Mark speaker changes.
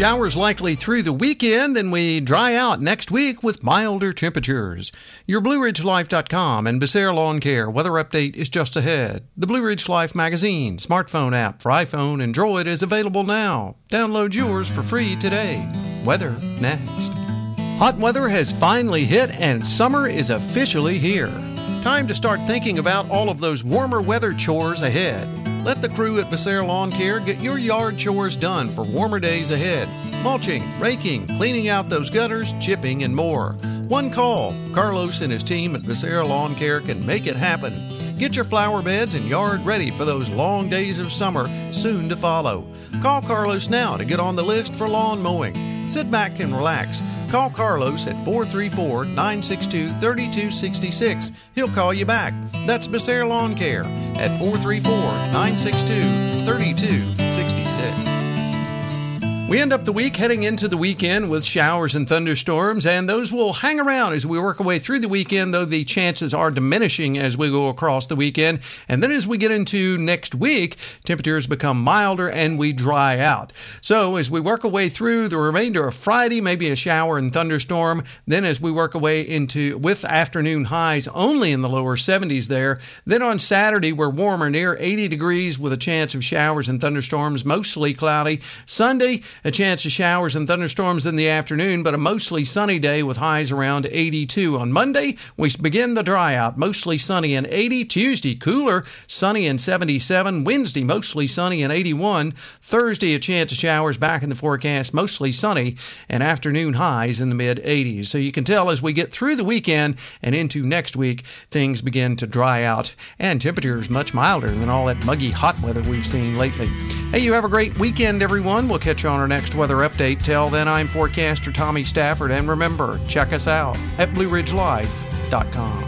Speaker 1: Showers likely through the weekend, then we dry out next week with milder temperatures. Your BlueRidgeLife.com and Becerra Lawn Care weather update is just ahead. The Blue Ridge Life magazine smartphone app for iPhone and Droid is available now. Download yours for free today. Weather next. Hot weather has finally hit and summer is officially here. Time to start thinking about all of those warmer weather chores ahead. Let the crew at Becerra Lawn Care get your yard chores done for warmer days ahead. Mulching, raking, cleaning out those gutters, chipping, and more. One call. Carlos and his team at Becerra Lawn Care can make it happen. Get your flower beds and yard ready for those long days of summer soon to follow. Call Carlos now to get on the list for lawn mowing. Sit back and relax. Call Carlos at 434 962 3266. He'll call you back. That's Becerra Lawn Care at 434 962 3266. We end up the week heading into the weekend with showers and thunderstorms, and those will hang around as we work our way through the weekend, though the chances are diminishing as we go across the weekend. And then as we get into next week, temperatures become milder and we dry out. So as we work our way through the remainder of Friday, maybe a shower and thunderstorm. Then as we work our way into with afternoon highs only in the lower 70s there. Then on Saturday, we're warmer, near 80 degrees with a chance of showers and thunderstorms, mostly cloudy. Sunday, a chance of showers and thunderstorms in the afternoon, but a mostly sunny day with highs around 82. On Monday, we begin the dry out, mostly sunny and 80. Tuesday, cooler, sunny and 77. Wednesday, mostly sunny and 81. Thursday, a chance of showers back in the forecast, mostly sunny, and afternoon highs in the mid 80s. So you can tell as we get through the weekend and into next week, things begin to dry out and temperatures much milder than all that muggy hot weather we've seen lately. Hey, you have a great weekend, everyone. We'll catch you on our next weather update. Till then, I'm forecaster Tommy Stafford, and remember, check us out at BlueRidgeLife.com.